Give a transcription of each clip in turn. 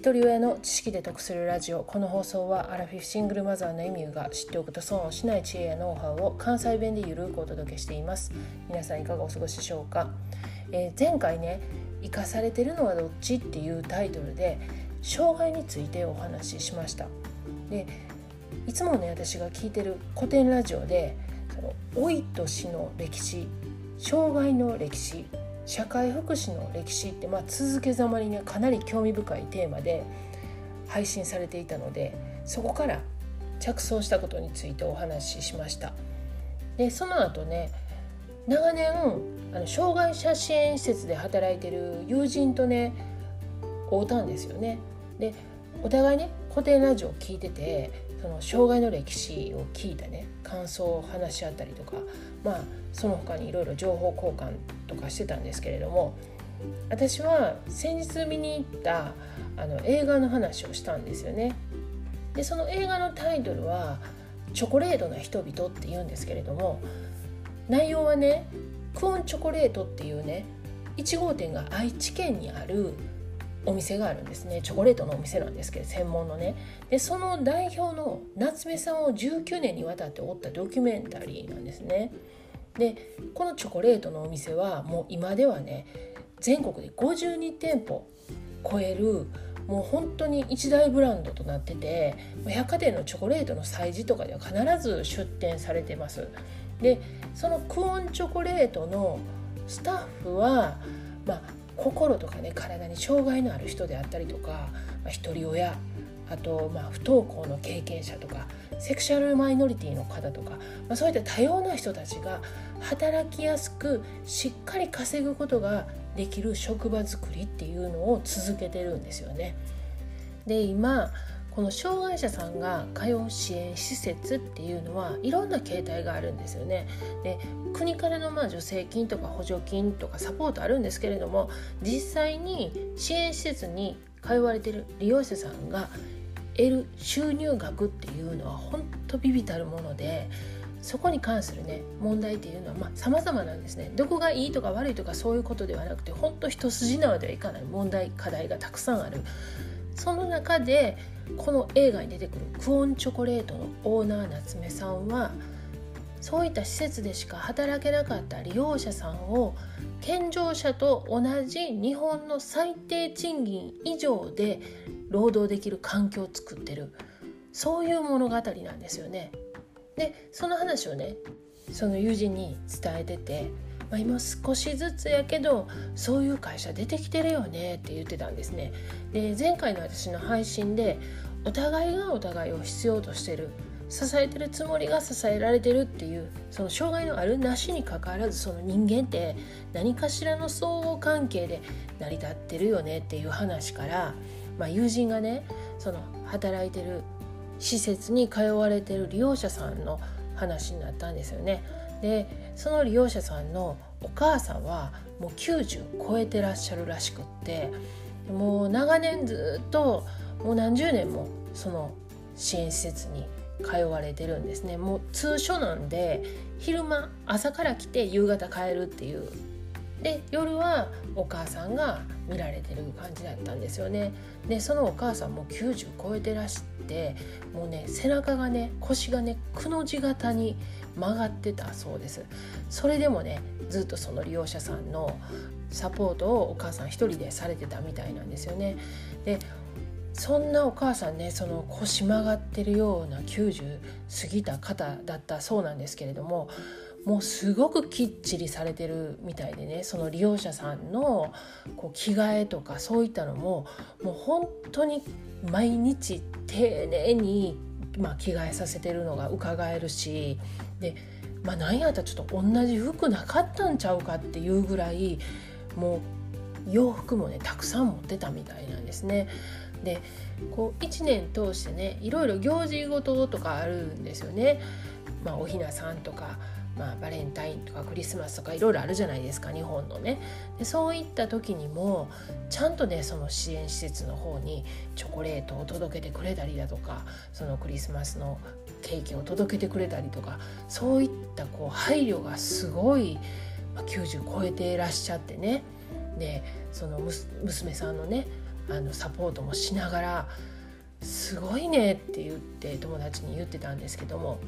一人親の知識で得するラジオこの放送はアラフィフシングルマザーのエミューが知っておくと損をしない知恵やノウハウを関西弁でゆるくお届けしています。皆さんいかがお過ごしでしょうか、えー、前回ね生かされてるのはどっちっていうタイトルで障害についてお話ししました。でいつもね私が聞いてる古典ラジオでその老いと死の歴史障害の歴史社会福祉の歴史って、まあ、続けざまにねかなり興味深いテーマで配信されていたのでそこから着想したことについてお話ししました。でその後ね長年あの障害者支援施設で働いてる友人とね会うたんですよね。でお互いね古典ラジオを聞いててその障害の歴史を聞いたね感想を話し合ったりとかまあその他にいろいろ情報交換とかしてたんですけれども私は先日見に行ったあの映画の話をしたんですよね。でその映画のタイトルは「チョコレートな人々」って言うんですけれども内容はねクオンチョコレートっていうね1号店が愛知県にあるお店があるんですね。チョコレートのお店なんですけど専門のね。でその代表の夏目さんを19年にわたって追ったドキュメンタリーなんですね。でこのチョコレートのお店はもう今ではね全国で52店舗超えるもう本当に一大ブランドとなってて百貨店のチョコレートの催事とかでは必ず出店されてます。でそのクオンチョコレートのスタッフは、まあ、心とかね体に障害のある人であったりとか、まあ、一人親あと、まあ、不登校の経験者とかセクシャルマイノリティの方とか、まあ、そういった多様な人たちが働きやすくしっかり稼ぐことができる職場づくりっていうのを続けてるんですよね。で今この障害者さんが通う支援施設っていうのはいろんな形態があるんですよね。で国からのまあ助成金とか補助金とかサポートあるんですけれども実際に支援施設に通われてる利用者さんが得る収入額っていうのは本当ビビたるものでそこに関するね問題っていうのはまあ様々なんですねどこがいいとか悪いとかそういうことではなくて本当一筋縄ではいかない問題課題がたくさんあるその中でこの映画に出てくるクオンチョコレートのオーナー夏目さんはそういった施設でしか働けなかった利用者さんを健常者と同じ日本の最低賃金以上で労働できる環境を作ってるそういう物語なんですよね。でその話をねその友人に伝えてて、まあ、今少しずつやけどそういう会社出てきてるよねって言ってたんですね。で前回の私の配信でお互いがお互いを必要としてる支えてるつもりが支えられてるっていうその障害のあるなしにかかわらずその人間って何かしらの相互関係で成り立ってるよねっていう話から、まあ、友人がねその働いてる施設に通われてる利用者さんの話になったんですよね。でその利用者さんのお母さんはもう90超えてらっしゃるらしくってもう長年ずっともう何十年もその支援施設に通われてるんですね。もう通所なんで昼間朝から来て夕方帰るっていうで夜はお母さんが見られてる感じだったんですよね。でそのお母さんも90超えてらしてもうね背中がね腰がねくの字型に曲がってたそうです。それでもねずっとその利用者さんのサポートをお母さん一人でされてたみたいなんですよね。でそんなお母さんねその腰曲がってるような90過ぎた方だったそうなんですけれどももうすごくきっちりされてるみたいでねその利用者さんのこう着替えとかそういったのももう本当に毎日丁寧に、まあ、着替えさせてるのが伺えるしで、まあ、なんやったらちょっと同じ服なかったんちゃうかっていうぐらいもう洋服もねたくさん持ってたみたいなんですね。でこう1年通してねいろいろ行事ごととかあるんですよね。まあ、おひなさんとかまあ、バレンタインとかクリスマスとかいろいろあるじゃないですか日本のね。でそういった時にもちゃんとねその支援施設の方にチョコレートを届けてくれたりだとかそのクリスマスのケーキを届けてくれたりとかそういったこう配慮がすごい、まあ、90超えていらっしゃってね。でその娘さんのねあのサポートもしながらすごいねって言って友達に言ってたんですけども。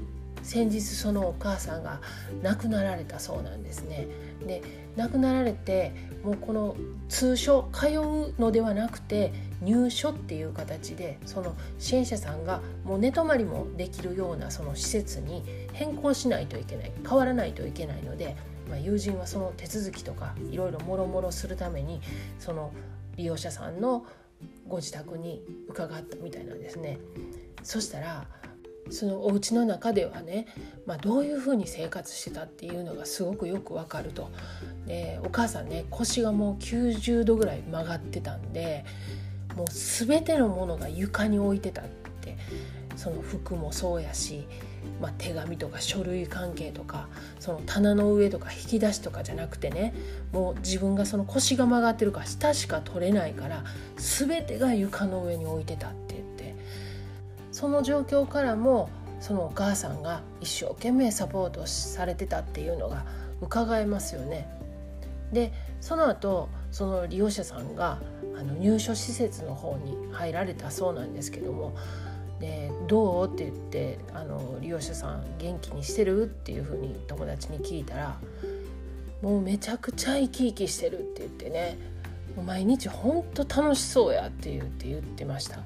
先日そのお母さんが亡くなられたそうなんですね。で亡くなられてもうこの通所通うのではなくて入所っていう形でその支援者さんがもう寝泊まりもできるようなその施設に変更しないといけない変わらないといけないので、まあ、友人はその手続きとかいろいろもろもろするためにその利用者さんのご自宅に伺ったみたいなんですね。そしたらそのお家の中ではね、まあ、どういうふうに生活してたっていうのがすごくよくわかると。でお母さんね腰がもう90度ぐらい曲がってたんでもう全てのものが床に置いてたって。その服もそうやし、まあ、手紙とか書類関係とかその棚の上とか引き出しとかじゃなくてねもう自分がその腰が曲がってるから下しか取れないから全てが床の上に置いてたってその状況からもそのお母さんが一生懸命サポートされてたっていうのが伺えますよね。でその後その利用者さんがあの入所施設の方に入られたそうなんですけどもでどうって言ってあの利用者さん元気にしてるっていうふうに友達に聞いたらもうめちゃくちゃ生き生きしてるって言ってね毎日ほんと楽しそうやって言って言ってました。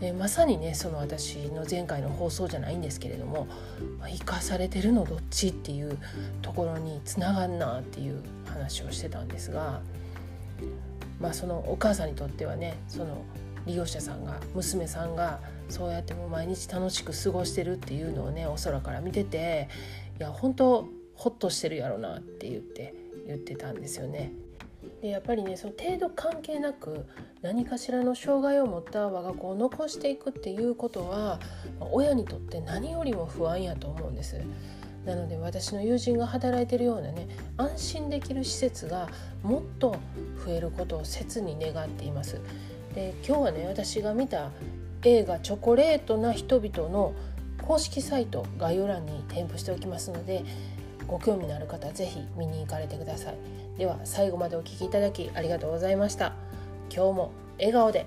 でまさにねその私の前回の放送じゃないんですけれども生かされてるのどっちっていうところにつながんなっていう話をしてたんですがまあそのお母さんにとってはねその利用者さんが娘さんがそうやっても毎日楽しく過ごしてるっていうのをねお空から見てていや本当ホッとしてるやろなって言って言ってたんですよね。でやっぱりねその程度関係なく何かしらの障害を持った我が子を残していくっていうことは親にとって何よりも不安やと思うんです。なので私の友人が働いてるようなね安心できる施設がもっと増えることを切に願っています。で今日はね私が見た映画「チョコレートな人々」の公式サイト概要欄に添付しておきますのでご興味のある方是非見に行かれてください。では最後までお聴きいただきありがとうございました。今日も笑顔で